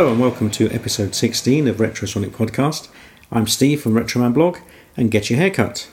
Hello and welcome to episode 16 of Retrosonic Podcast. I'm Steve from Retroman Blog and Get Your Haircut.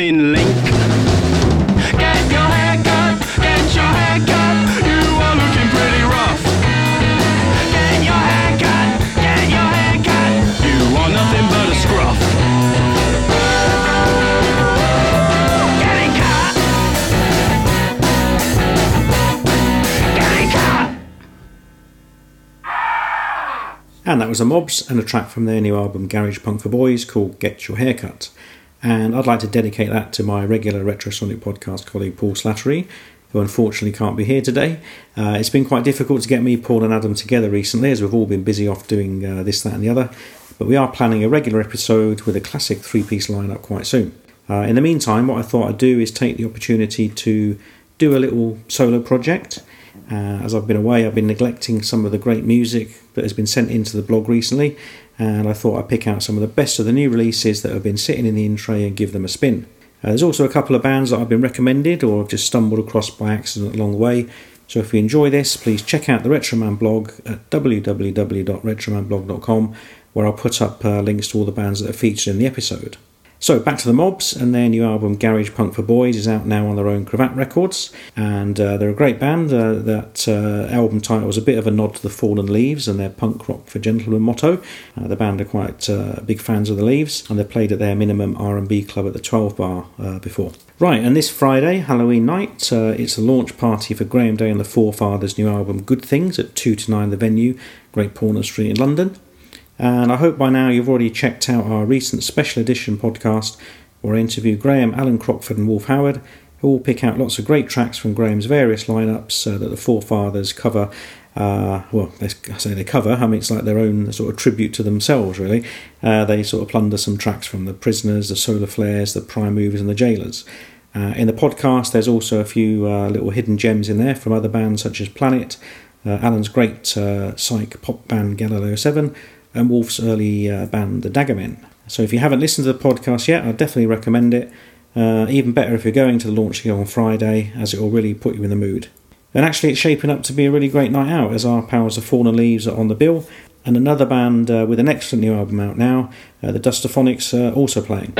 Missing link. Get your hair cut. Get your hair cut. You are looking pretty rough. Get your hair cut. Get your hair cut. You are nothing but a scruff. Get it cut. Get it cut. And that was the Mobbs and a track from their new album Garage Punk for Boys called Get Your Haircut. And I'd like to dedicate that to my regular Retrosonic podcast colleague Paul Slattery, who unfortunately can't be here today. Uh, it's been quite difficult to get me, Paul, and Adam together recently as we've all been busy off doing uh, this, that, and the other. But we are planning a regular episode with a classic three piece lineup quite soon. Uh, in the meantime, what I thought I'd do is take the opportunity to do a little solo project. Uh, as I've been away, I've been neglecting some of the great music that has been sent into the blog recently, and I thought I'd pick out some of the best of the new releases that have been sitting in the in tray and give them a spin. Uh, there's also a couple of bands that I've been recommended or have just stumbled across by accident along the way. So if you enjoy this, please check out the Retroman blog at www.retromanblog.com, where I'll put up uh, links to all the bands that are featured in the episode. So back to the Mobbs, and their new album Garage Punk for Boys is out now on their own Cravat Records, and uh, they're a great band. Uh, that uh, album title was a bit of a nod to the Fallen Leaves and their punk rock for gentlemen motto. Uh, the band are quite uh, big fans of the Leaves, and they've played at their minimum R&B club at the 12 Bar uh, before. Right, and this Friday, Halloween night, uh, it's a launch party for Graham Day and the Forefathers' new album Good Things at 2 to 9 the venue, Great Portland Street in London. And I hope by now you've already checked out our recent special edition podcast where I interview Graham, Alan Crockford, and Wolf Howard, who all pick out lots of great tracks from Graham's various lineups uh, that the forefathers cover. Uh, well, they, I say they cover, I mean, it's like their own sort of tribute to themselves, really. Uh, they sort of plunder some tracks from the Prisoners, the Solar Flares, the Prime Movers, and the Jailers. Uh, in the podcast, there's also a few uh, little hidden gems in there from other bands such as Planet, uh, Alan's great psych pop band Galileo 7, and Wolf's early uh, band The Daggermen. So if you haven't listened to the podcast yet, I'd definitely recommend it. Uh, even better if you're going to the launch on Friday, as it will really put you in the mood. And actually, it's shaping up to be a really great night out, as our pals of Fallen Leaves are on the bill, and another band uh, with an excellent new album out now, uh, the Dustophonics, are also playing.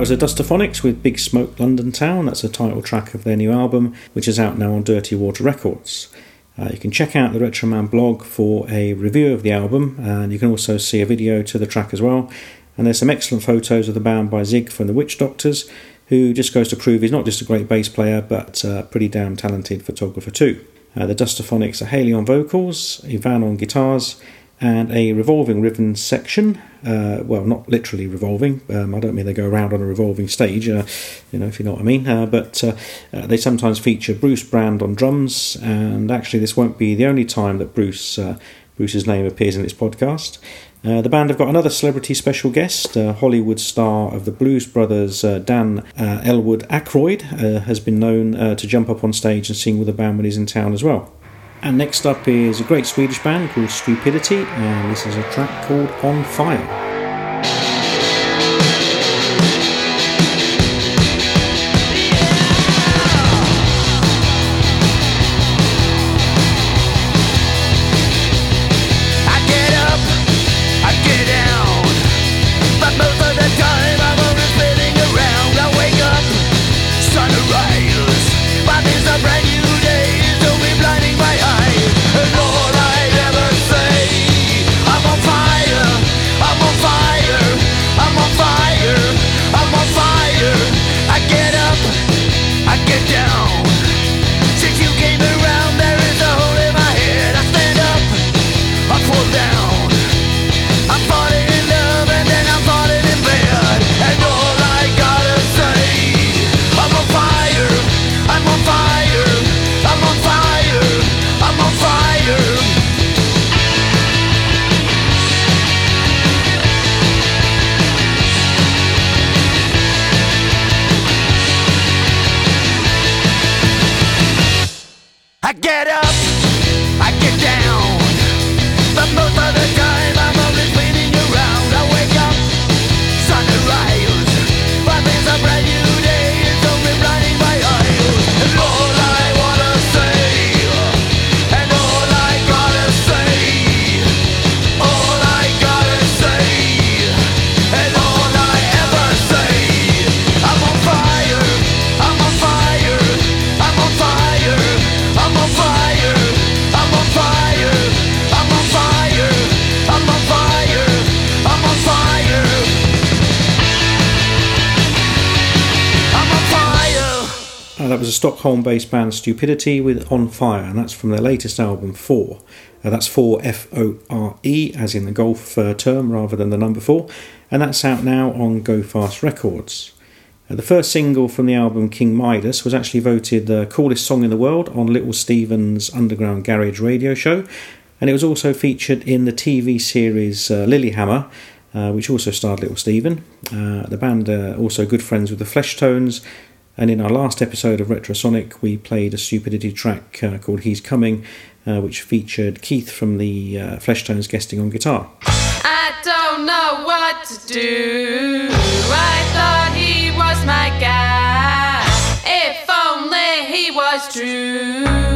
Was a Dustophonics with Big Smoke London Town. That's a title track of their new album, which is out now on Dirty Water Records. Uh, you can check out the Retroman blog for a review of the album, and you can also see a video to the track as well. And there's some excellent photos of the band by Zig from the Witch Doctors, who just goes to prove he's not just a great bass player, but a pretty damn talented photographer too. Uh, the Dustophonics are Haley on vocals, Ivan on guitars, and a revolving rhythm section. Uh, well, not literally revolving. Um, I don't mean they go around on a revolving stage, uh, you know, if you know what I mean. Uh, but uh, uh, they sometimes feature Bruce Brand on drums, and actually, this won't be the only time that Bruce uh, Bruce's name appears in this podcast. The band have got another celebrity special guest. Hollywood star of the Blues Brothers, Dan Elwood Aykroyd, has been known to jump up on stage and sing with the band when he's in town as well. And next up is a great Swedish band called Stupidity, and this is a track called On Fire. Stockholm based band Stupidity with On Fire, and that's from their latest album, 4. Uh, that's 4 F O R E, as in the golf uh, term rather than the number 4, and that's out now on Go Fast Records. Uh, the first single from the album, King Midas, was actually voted the coolest song in the world on Little Steven's Underground Garage radio show, and it was also featured in the TV series uh, Lilyhammer, uh, which also starred Little Steven. Uh, the band are also good friends with the Fleshtones, and in our last episode of Retrosonic, we played a Stupidity track uh, called He's Coming, uh, which featured Keith from the uh, Fleshtones guesting on guitar. I don't know what to do. I thought he was my guy. If only he was true.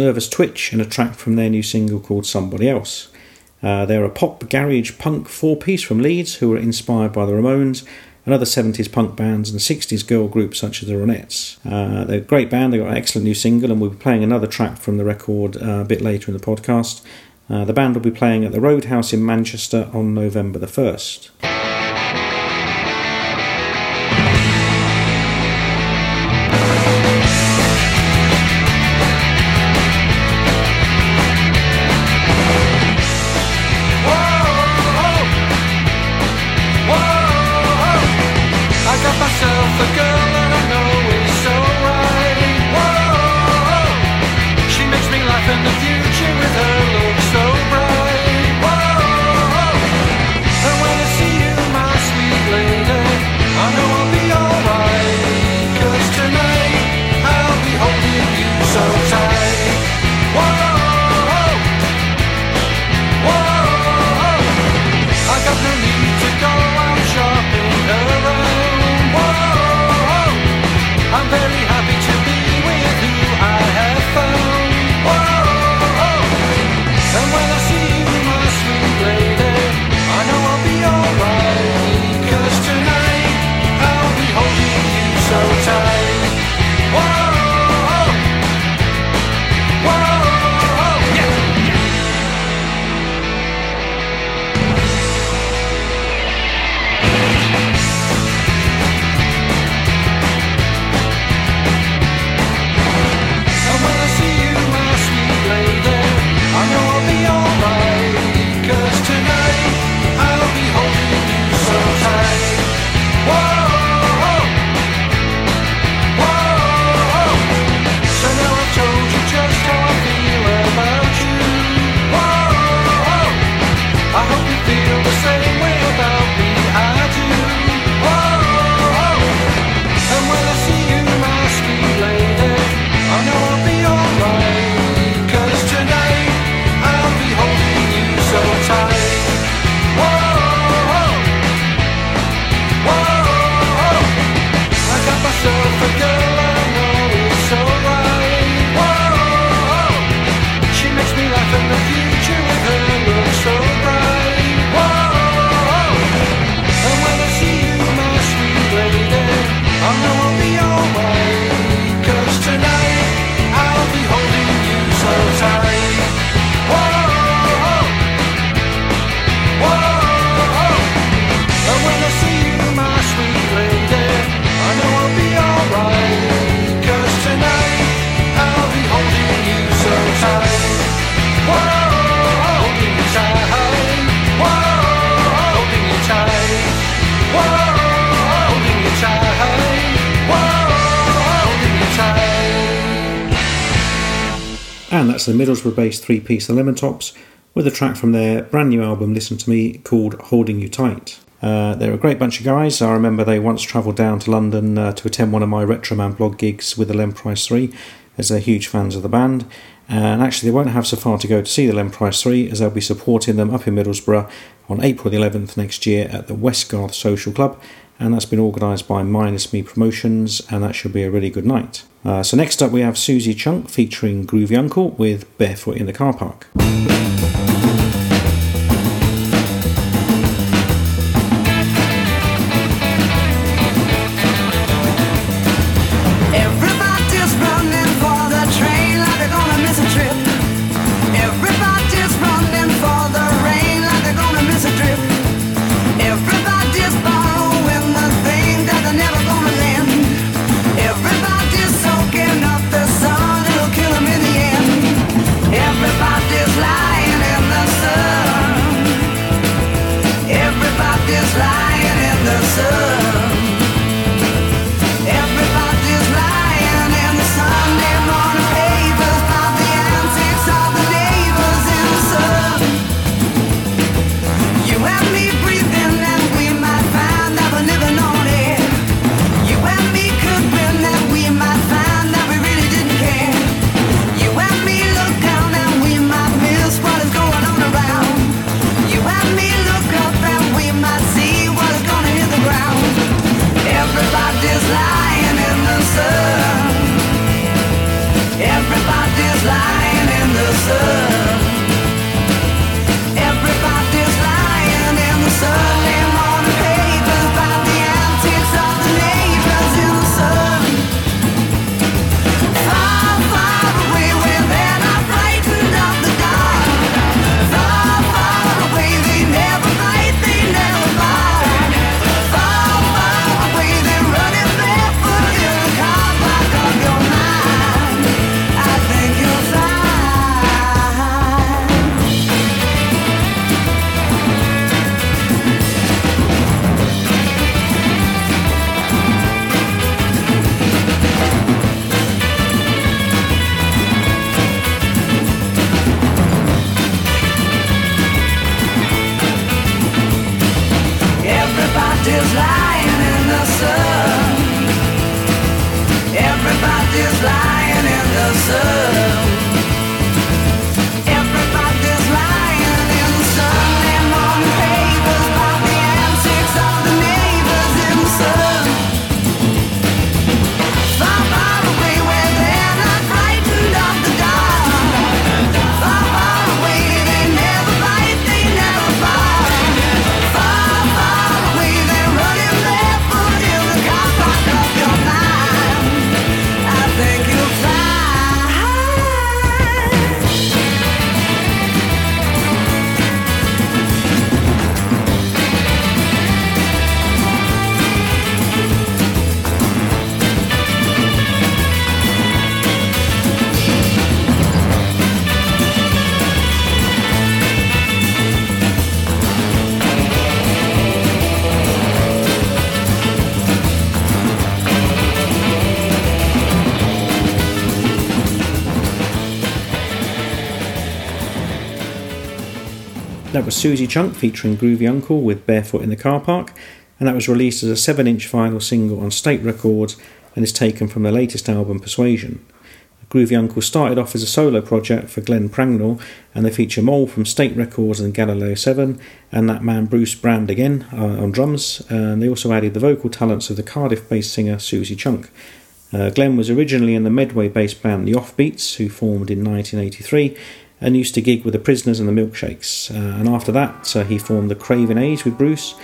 Nervous Twitch and a track from their new single called Somebody Else. Uh, they're a pop garage punk four piece from Leeds who were inspired by the Ramones and other 70s punk bands and 60s girl groups such as the Ronettes. Uh, they're a great band, they've got an excellent new single, and we'll be playing another track from the record uh, a bit later in the podcast. Uh, the band will be playing at the Roadhouse in Manchester on November the 1st. That's the Middlesbrough based three piece The Lemon Tops with a track from their brand new album, Listen to Me, called Holding You Tight. Uh, they're a great bunch of guys. I remember they once travelled down to London uh, to attend one of my Retroman blog gigs with the Len Price 3, as they're huge fans of the band. And actually, they won't have so far to go to see the Len Price 3, as they'll be supporting them up in Middlesbrough on April the 11th next year at the Westgarth Social Club. And that's been organised by Minus Me Promotions, and that should be a really good night. Uh, so, next up, we have Susie Chunk featuring Groovy Uncle with Barefoot in the Car Park. Was Susie Chunk featuring Groovy Uncle with Barefoot in the Car Park, and that was released as a 7 inch vinyl single on State Records and is taken from their latest album Persuasion. Groovy Uncle started off as a solo project for Glenn Prangnell, and they feature Mole from State Records and Galileo 7, and that man Bruce Brand again uh, on drums, and they also added the vocal talents of the Cardiff based singer Susie Chunk. Uh, Glenn was originally in the Medway based band The Offbeats, who formed in 1983 and used to gig with the Prisoners and the Milkshakes. Uh, and after that, uh, he formed the Craven Age with Bruce,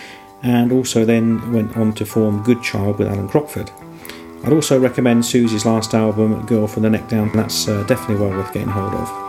and also then went on to form Good Child with Alan Crockford. I'd also recommend Susie's last album, Girl from the Neck Down. That's uh, definitely well worth getting hold of.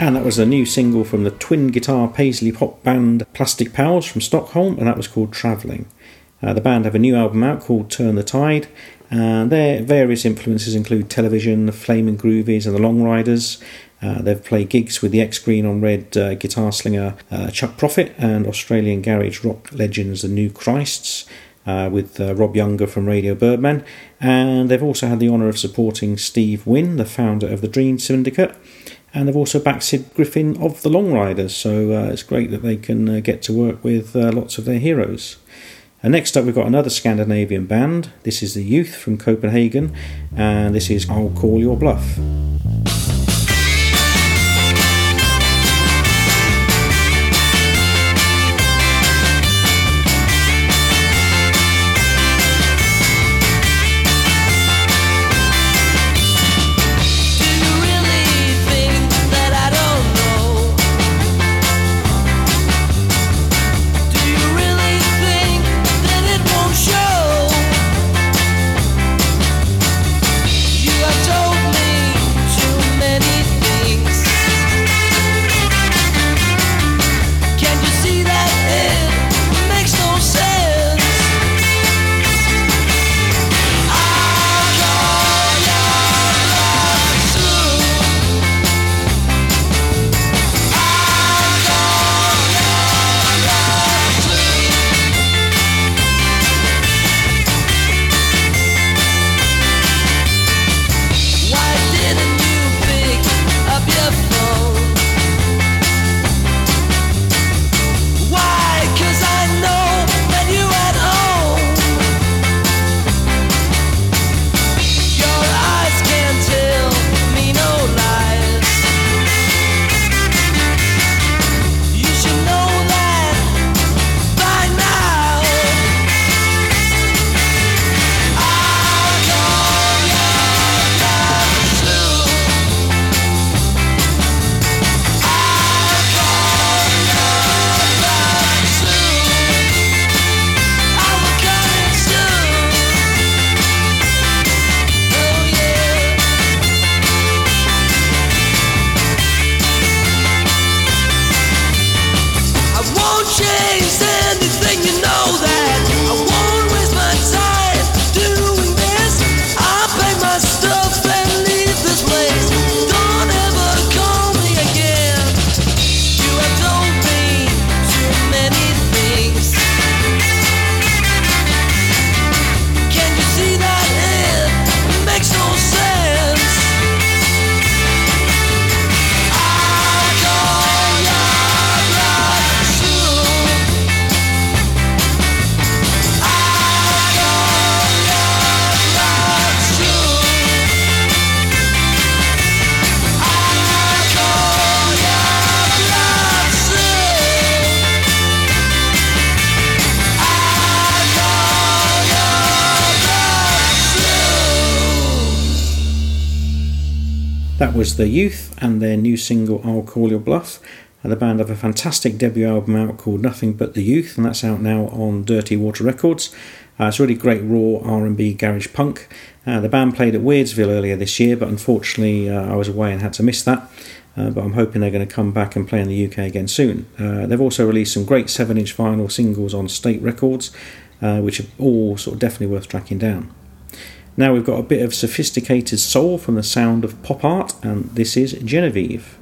And that was a new single from the twin guitar paisley pop band Plastic Pals from Stockholm, and that was called Travelling. Uh, the band have a new album out called Turn the Tide, and their various influences include television, the Flaming Groovies, and the Long Riders. Uh, they've played gigs with the X Green on Red uh, guitar slinger uh, Chuck Prophet and Australian garage rock legends The New Christs. Uh, with uh, Rob Younger from Radio Birdman, and they've also had the honour of supporting Steve Wynn, the founder of the Dream Syndicate, and they've also backed Sid Griffin of the Long Riders. So uh, it's great that they can uh, get to work with uh, lots of their heroes. And next up, we've got another Scandinavian band. This is the Youth from Copenhagen, and this is I'll Call Your Bluff. Was The Youth and their new single I'll Call Your Bluff. And the band have a fantastic debut album out called Nothing But The Youth, and that's out now on Dirty Water Records. Uh, it's really great raw R&B garage punk. Uh, the band played at Weirdsville earlier this year, but unfortunately uh, I was away and had to miss that. Uh, but I'm hoping they're going to come back and play in the UK again soon. Uh, they've also released some great 7-inch vinyl singles on State Records, uh, which are all sort of definitely worth tracking down. Now we've got a bit of sophisticated soul from the sound of pop art, and this is Genevieve.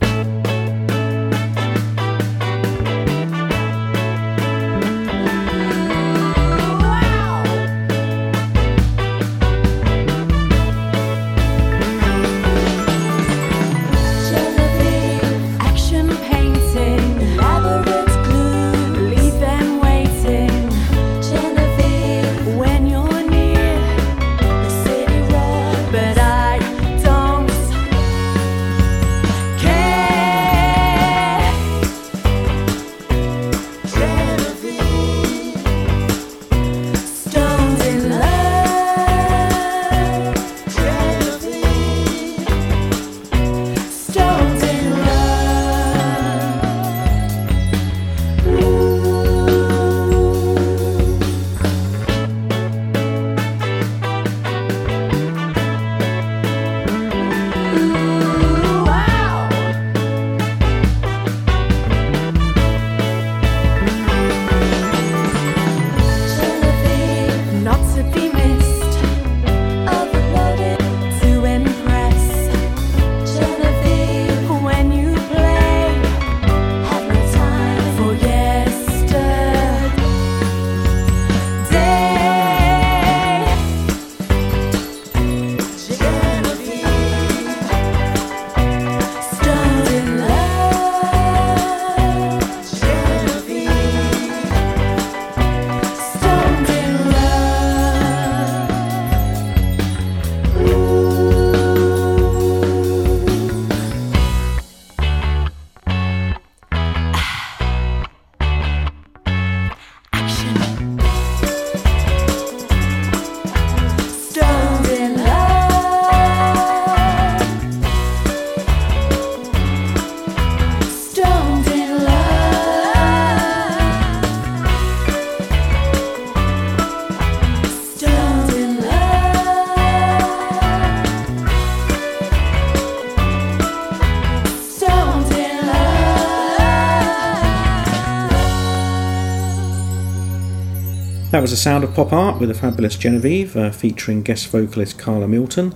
The sound of pop art with the fabulous Genevieve, uh, featuring guest vocalist Carla Milton.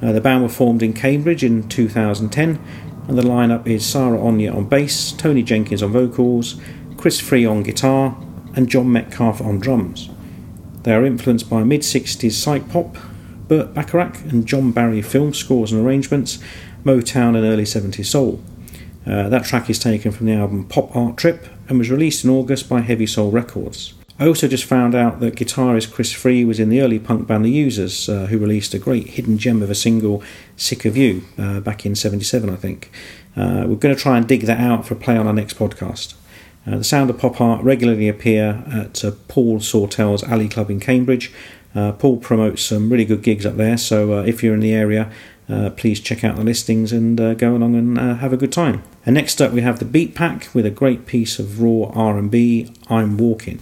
Uh, the band were formed in Cambridge in 2010, and the lineup is Sarah Onya on bass, Tony Jenkins on vocals, Chris Free on guitar, and John Metcalf on drums. They are influenced by mid 60s psych pop, Burt Bacharach and John Barry film scores and arrangements, Motown and early 70s soul. Uh, that track is taken from the album Pop Art Trip and was released in August by Heavy Soul Records. I also just found out that guitarist Chris Free was in the early punk band The Users, uh, who released a great hidden gem of a single, Sick of You, uh, back in 77, I think. Uh, we're going to try and dig that out for play on our next podcast. Uh, the Sound of Pop Art regularly appear at uh, Paul Sawtell's Alley Club in Cambridge. Uh, Paul promotes some really good gigs up there, so if you're in the area, please check out the listings and go along and have a good time. And next up, we have the Beat Pack with a great piece of raw R&B. I'm walking.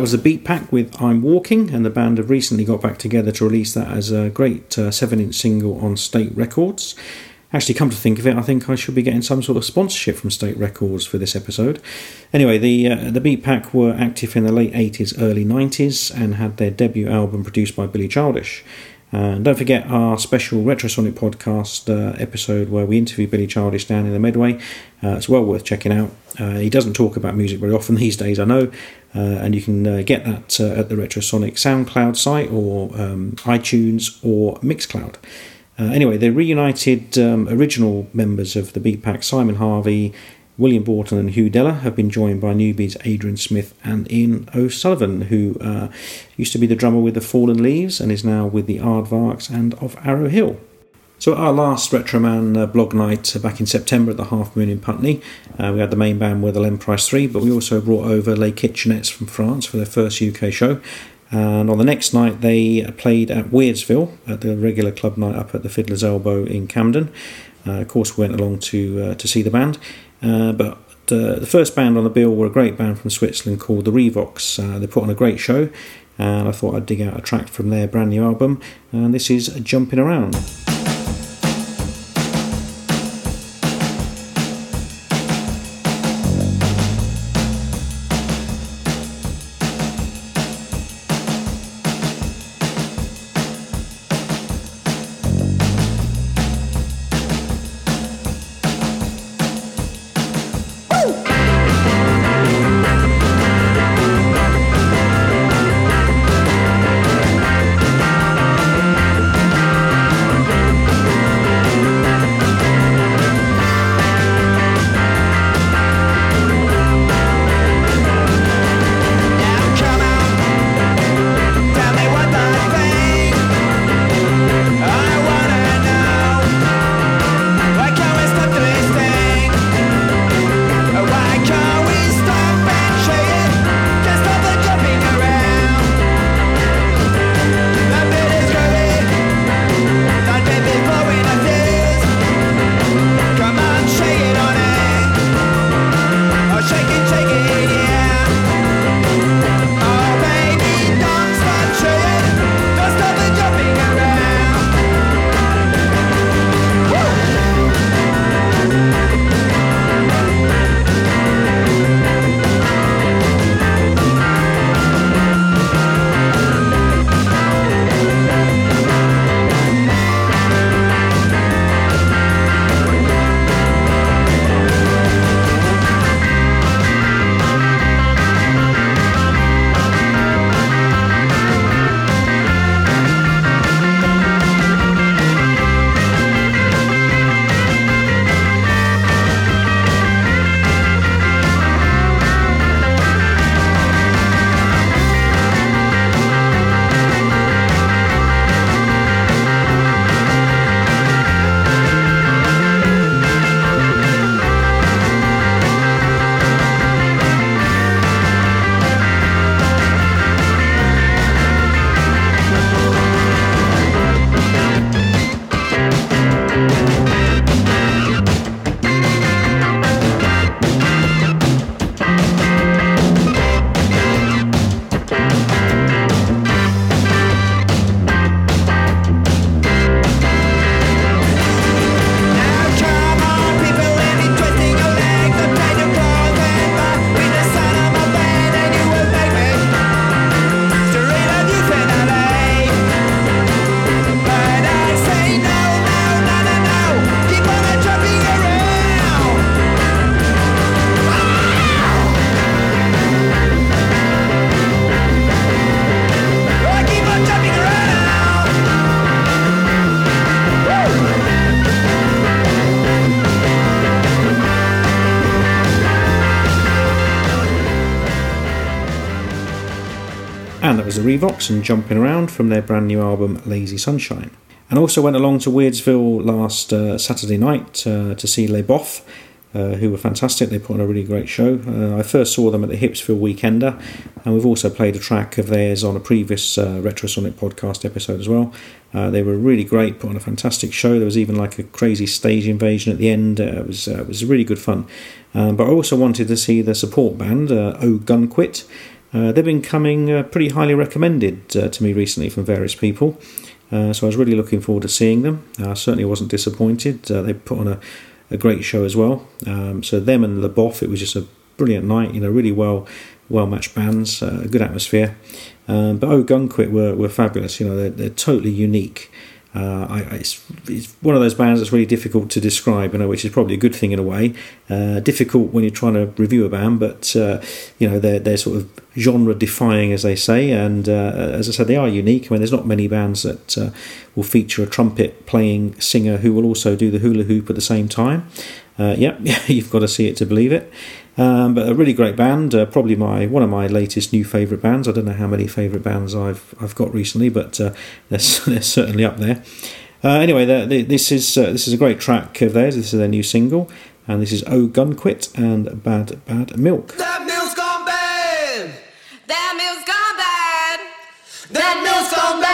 That was the Beat Pack with I'm Walking, and the band have recently got back together to release that as a great uh, 7 inch single on State Records. Actually, come to think of it, I think I should be getting some sort of sponsorship from State Records for this episode. Anyway, the uh, the Beat Pack were active in the late 80s, early 90s, and had their debut album produced by Billy Childish. And don't forget our special Retrosonic podcast uh, episode where we interview Billy Childish down in the Medway. Uh, it's well worth checking out. Uh, he doesn't talk about music very often these days, I know, uh, and you can uh, get that uh, at the Retrosonic SoundCloud site or um, iTunes or Mixcloud. Uh, anyway, the reunited um, original members of the Beat Pack, Simon Harvey, William Borton, and Hugh Deller, have been joined by newbies Adrian Smith and Ian O'Sullivan, who uh, used to be the drummer with the Fallen Leaves and is now with the Aardvarks and of Arrow Hill. So, at our last Retroman uh, blog night uh, back in September at the Half Moon in Putney, uh, we had the main band with the L'Emprise 3, but we also brought over Les Kitchenettes from France for their first UK show. And on the next night, they played at Weirdsville at the regular club night up at the Fiddler's Elbow in Camden. Uh, of course, we went along to uh, to see the band, uh, but uh, the first band on the bill were a great band from Switzerland called the Revox. Uh, they put on a great show, and I thought I'd dig out a track from their brand new album. And this is Jumping Around. Revox and Jumping Around from their brand new album Lazy Sunshine. And also went along to Weirdsville last uh, Saturday night uh, to see Les Bof, uh, who were fantastic. They put on a really great show. Uh, I first saw them at the Hipsville Weekender, and we've also played a track of theirs on a previous uh, Retrosonic podcast episode as well. Uh, they were really great, put on a fantastic show. There was even like a crazy stage invasion at the end. It was it was really good fun. Um, but I also wanted to see the support band, uh, Oh Gunquit. Uh, they've been coming uh, pretty highly recommended uh, to me recently from various people. Uh, so I was really looking forward to seeing them. I certainly wasn't disappointed. Uh, they put on a, a great show as well. Um, so them and Le Bof, it was just a brilliant night. You know, really well well matched bands, uh, a good atmosphere. Um, but Oh Gunquit were, were fabulous. You know, they're, they're totally unique. Uh, I, it's, it's one of those bands that's really difficult to describe, you know, which is probably a good thing in a way. Uh, difficult when you're trying to review a band, but uh, you know they're they're sort of genre defying, as they say. And uh, as I said, they are unique. I mean, there's not many bands that uh, will feature a trumpet playing singer who will also do the hula hoop at the same time. Uh, yep, you've got to see it to believe it. Um, but a really great band, uh, probably my one of my latest new favourite bands. I don't know how many favourite bands I've I've got recently, but uh, they're, they're certainly up there. Uh, anyway, this is uh, this is a great track of theirs. This is their new single, and this is "Oh Gunquit" and "Bad Bad Milk." That milk's gone bad. That milk's gone bad. That milk's gone bad.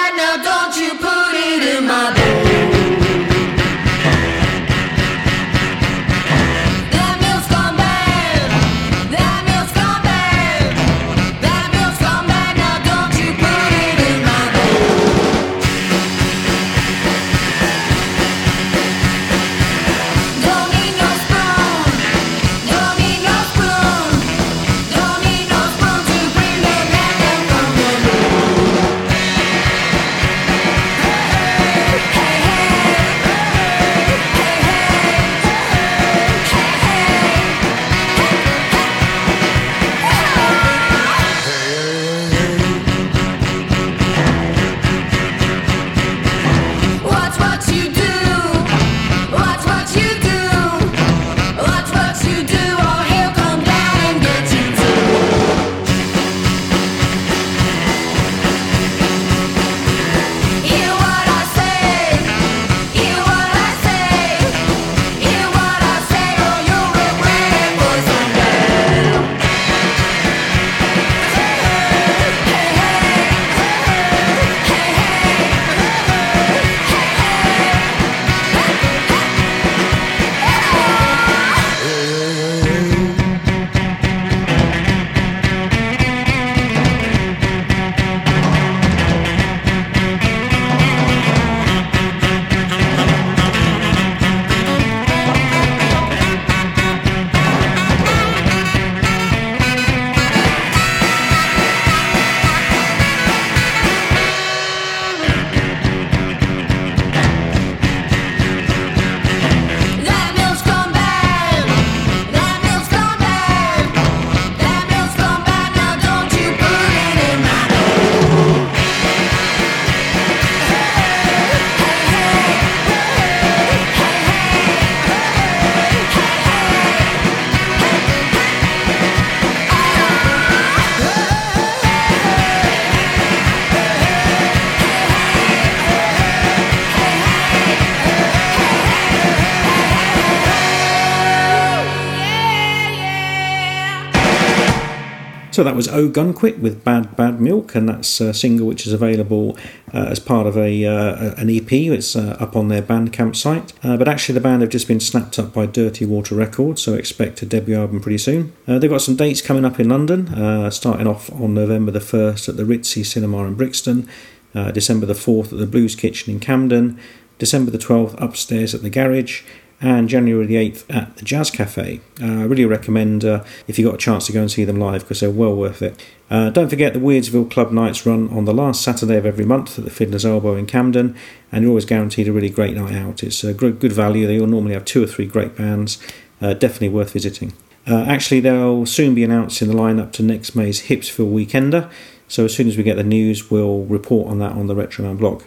So that was Oh Gunquit with Bad Bad Milk, and that's a single which is available uh, as part of a uh, an EP. It's uh, up on their Bandcamp site. Uh, but actually, the band have just been snapped up by Dirty Water Records, so expect a debut album pretty soon. Uh, they've got some dates coming up in London, uh, starting off on November the 1st at the Ritzy Cinema in Brixton, December the 4th at the Blues Kitchen in Camden, December the 12th upstairs at the Garage, and January the 8th at the Jazz Cafe. Uh, I really recommend uh, if you got a chance to go and see them live because they're well worth it. Uh, don't forget the Weirdsville Club Nights run on the last Saturday of every month at the Fiddler's Elbow in Camden, and you're always guaranteed a really great night out. It's a good, good value. They all normally have two or three great bands. Uh, definitely worth visiting. Uh, actually, they'll soon be announcing the lineup to next May's Hipsville Weekender. So as soon as we get the news, we'll report on that on the Retroman blog.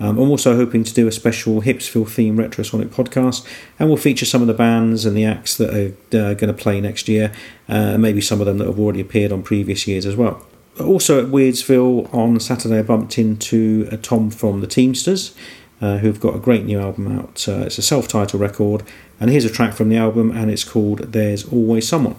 Um, I'm also hoping to do a special Hipsville theme Retrosonic podcast, and we'll feature some of the bands and the acts that are uh, going to play next year, uh, maybe some of them that have already appeared on previous years as well. Also at Weirdsville on Saturday, I bumped into uh, Tom from the Teamsters, uh, who've got a great new album out. Uh, it's a self titled record, and here's a track from the album, and it's called There's Always Someone.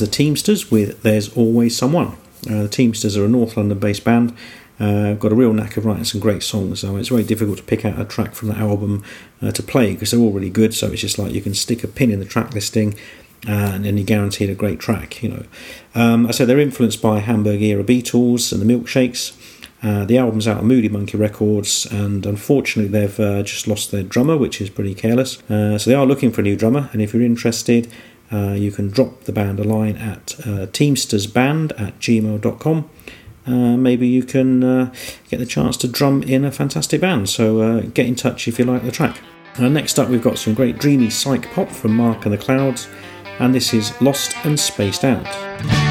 Was the Teamsters with There's Always Someone. Uh, the Teamsters are a North London based band. Uh, got a real knack of writing some great songs, so it's very difficult to pick out a track from that album uh, to play because they're all really good. So it's just like you can stick a pin in the track listing and then you're guaranteed a great track. You know, um, I said they're influenced by Hamburg era Beatles and the Milkshakes. Uh, the album's out on Moody Monkey Records, and unfortunately, they've uh, just lost their drummer, which is pretty careless. Uh, so they are looking for a new drummer, and if you're interested, uh, you can drop the band a line at uh, teamstersband at gmail.com. Uh, maybe you can uh, get the chance to drum in a fantastic band. So uh, get in touch if you like the track. Uh, next up, we've got some great dreamy psych pop from Mark and the Clouds, and this is Lost and Spaced Out.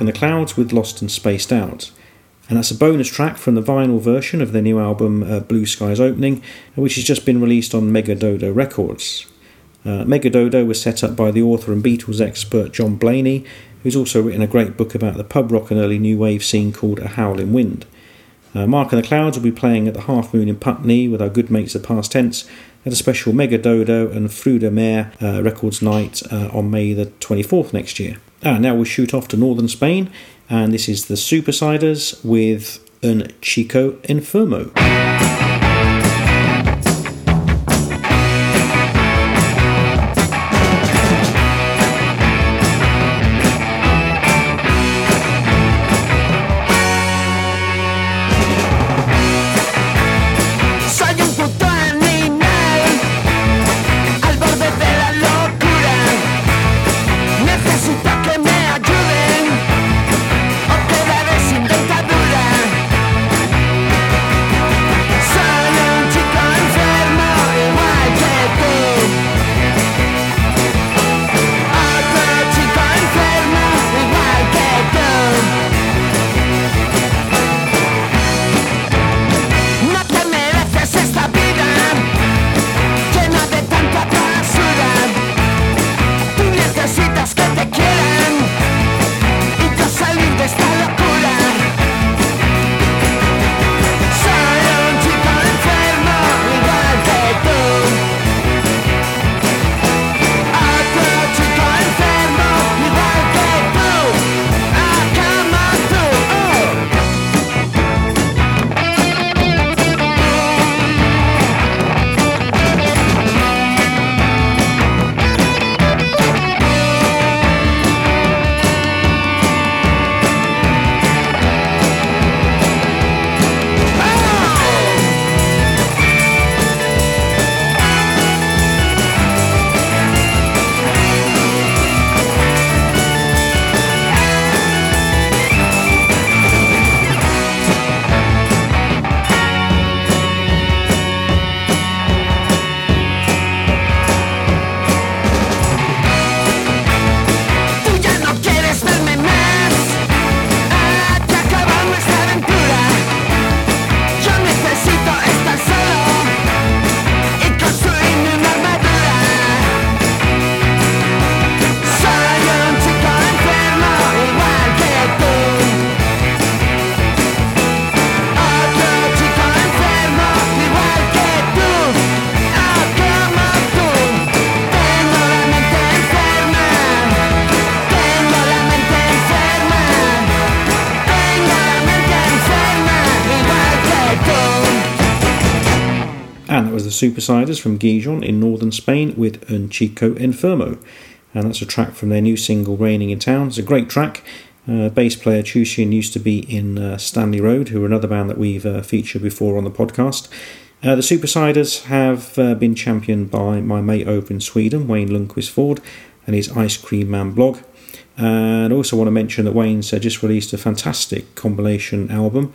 Mark and the Clouds with Lost and Spaced Out. And that's a bonus track from the vinyl version of their new album uh, Blue Skies Opening, which has just been released on Mega Dodo Records. Uh, Mega Dodo was set up by the author and Beatles expert John Blaney, who's also written a great book about the pub rock and early new wave scene called A Howling Wind. Uh, Mark and the Clouds will be playing at the Half Moon in Putney with our good mates at Past Tense at a special Mega Dodo and Fruits de Mer uh, Records night uh, on May the 24th next year. Ah, now we'll shoot off to northern Spain, and this is the Supersiders with Un Chico Enfermo. Supersiders from Gijon in northern Spain with Un Chico Enfermo. And that's a track from their new single Raining in Town. It's a great track. Uh, bass player Chushin used to be in uh, Stanley Road, who are another band that we've uh, featured before on the podcast. Uh, the Supersiders have uh, been championed by my mate over in Sweden, Wayne Lundquist Ford, and his Ice Cream Man blog. And I also want to mention that Wayne's uh, just released a fantastic compilation album,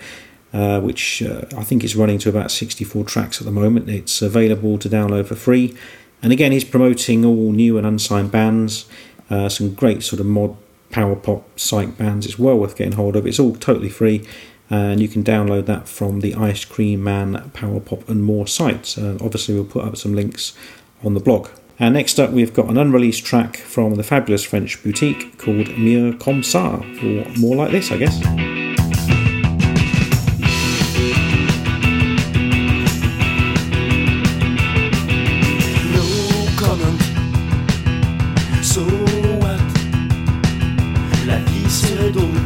uh, which uh, I think is running to about 64 tracks at the moment. It's available to download for free. And again, he's promoting all new and unsigned bands, uh, some great sort of mod power pop psych bands. It's well worth getting hold of. It's all totally free. And you can download that from the Ice Cream Man Power Pop and More sites. Uh, obviously, we'll put up some links on the blog. And next up, we've got an unreleased track from the fabulous French boutique called Mieux Comme Ça, or more like this, I guess. Wald um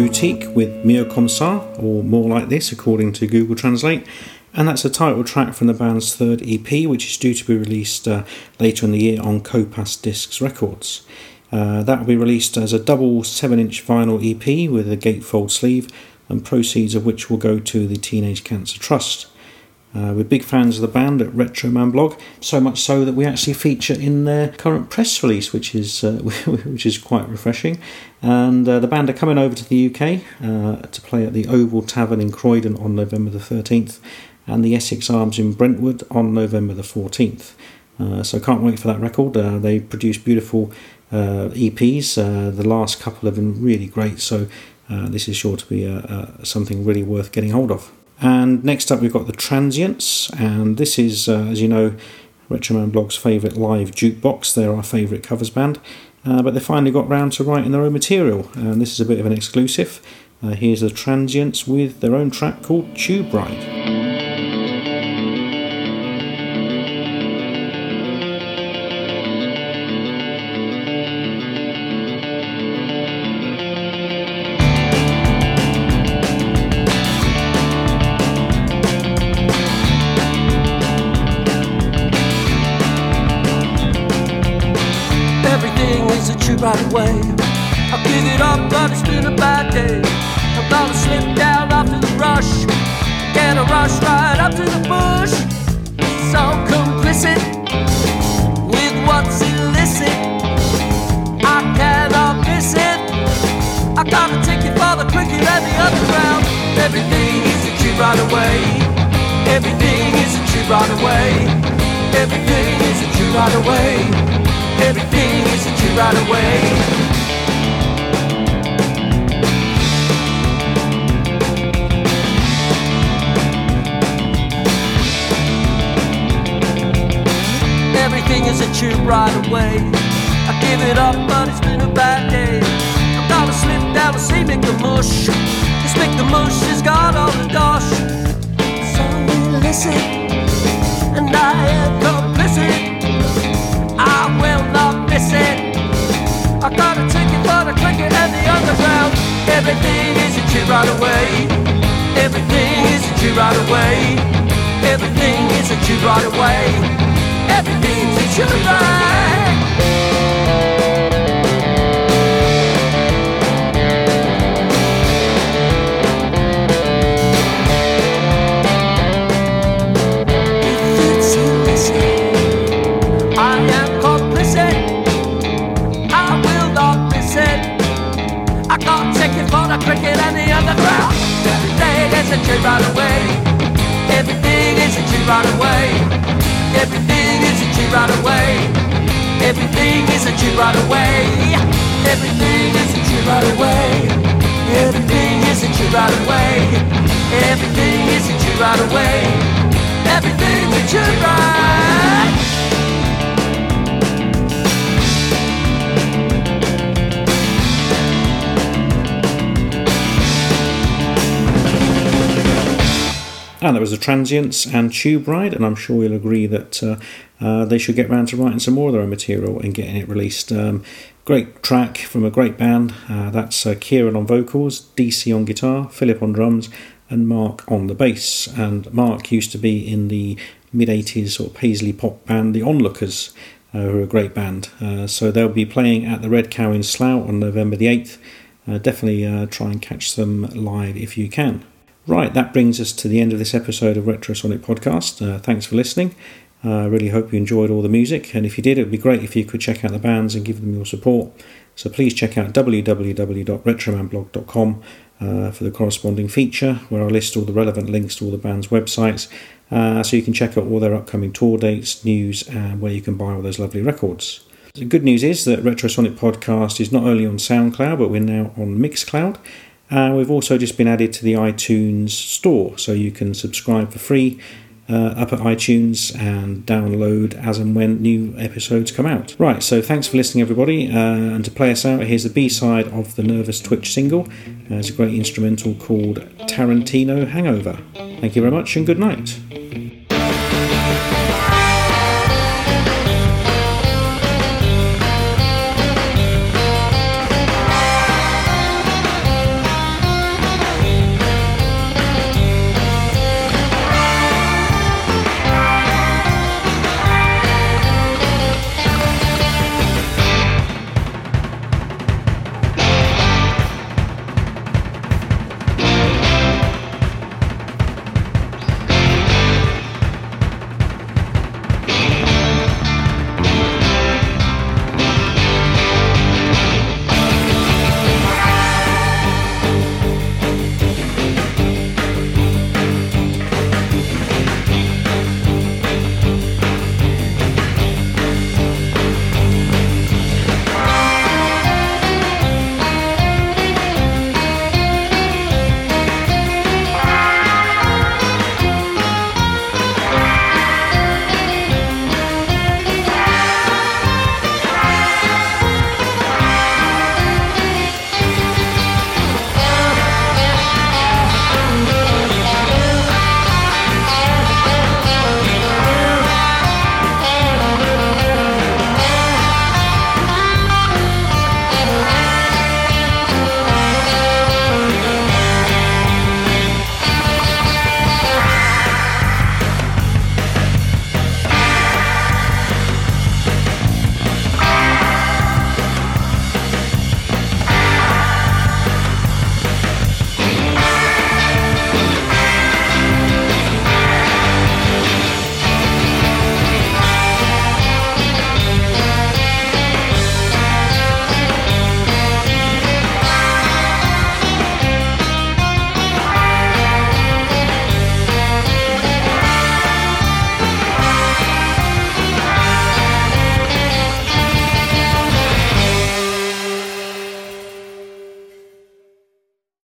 Boutique with Comme Ça, or More Like This, according to Google Translate. And that's a title track from the band's third EP, which is due to be released uh, later in the year on Copas Discs Records. Uh, that will be released as a double 7 inch vinyl EP with a gatefold sleeve, and proceeds of which will go to the Teenage Cancer Trust. Uh, we're big fans of the band at Retro Man Blog, so much so that we actually feature in their current press release, which is uh, which is quite refreshing. And uh, the band are coming over to the UK uh, to play at the Oval Tavern in Croydon on November the 13th, and the Essex Arms in Brentwood on November the 14th. Uh, so can't wait for that record. Uh, they produce beautiful EPs. the last couple have been really great, so this is sure to be something really worth getting hold of. And next up, we've got the Transients, and this is, uh, as you know, Retroman Blog's favourite live jukebox. They're our favourite covers band, uh, but they finally got round to writing their own material, and this is a bit of an exclusive. Uh, here's the Transients with their own track called Tube Ride. Everything a tube right away. Everything is a tube right away. Everything is a tube right away. Everything is a tube right away. Everything is a tube right away. Everything is a tube right away. Everything's a tube right. And there was the Transients and Tube Ride, and I'm sure you'll agree that uh, uh, they should get round to writing some more of their own material and getting it released. Um, great track from a great band. Uh, that's uh, Kieran on vocals, DC on guitar, Philip on drums, and Mark on the bass. And Mark used to be in the mid 80s sort of paisley pop band The Onlookers, uh, who are a great band. Uh, so they'll be playing at the Red Cow in Slough on November the 8th. Uh, definitely try and catch them live if you can. Right, that brings us to the end of this episode of Retrosonic Podcast. Uh, thanks for listening. I uh, really hope you enjoyed all the music, and if you did, it would be great if you could check out the bands and give them your support. So please check out www.retromanblog.com uh, for the corresponding feature where I list all the relevant links to all the band's websites uh, so you can check out all their upcoming tour dates, news, and where you can buy all those lovely records. The good news is that Retrosonic Podcast is not only on SoundCloud, but we're now on Mixcloud. And we've also just been added to the iTunes store, so you can subscribe for free uh, up at iTunes and download as and when new episodes come out. Right, so thanks for listening, everybody. Uh, and to play us out, here's the B side of the Nervous Twitch single. Uh, it's a great instrumental called Tarantino Hangover. Thank you very much and good night.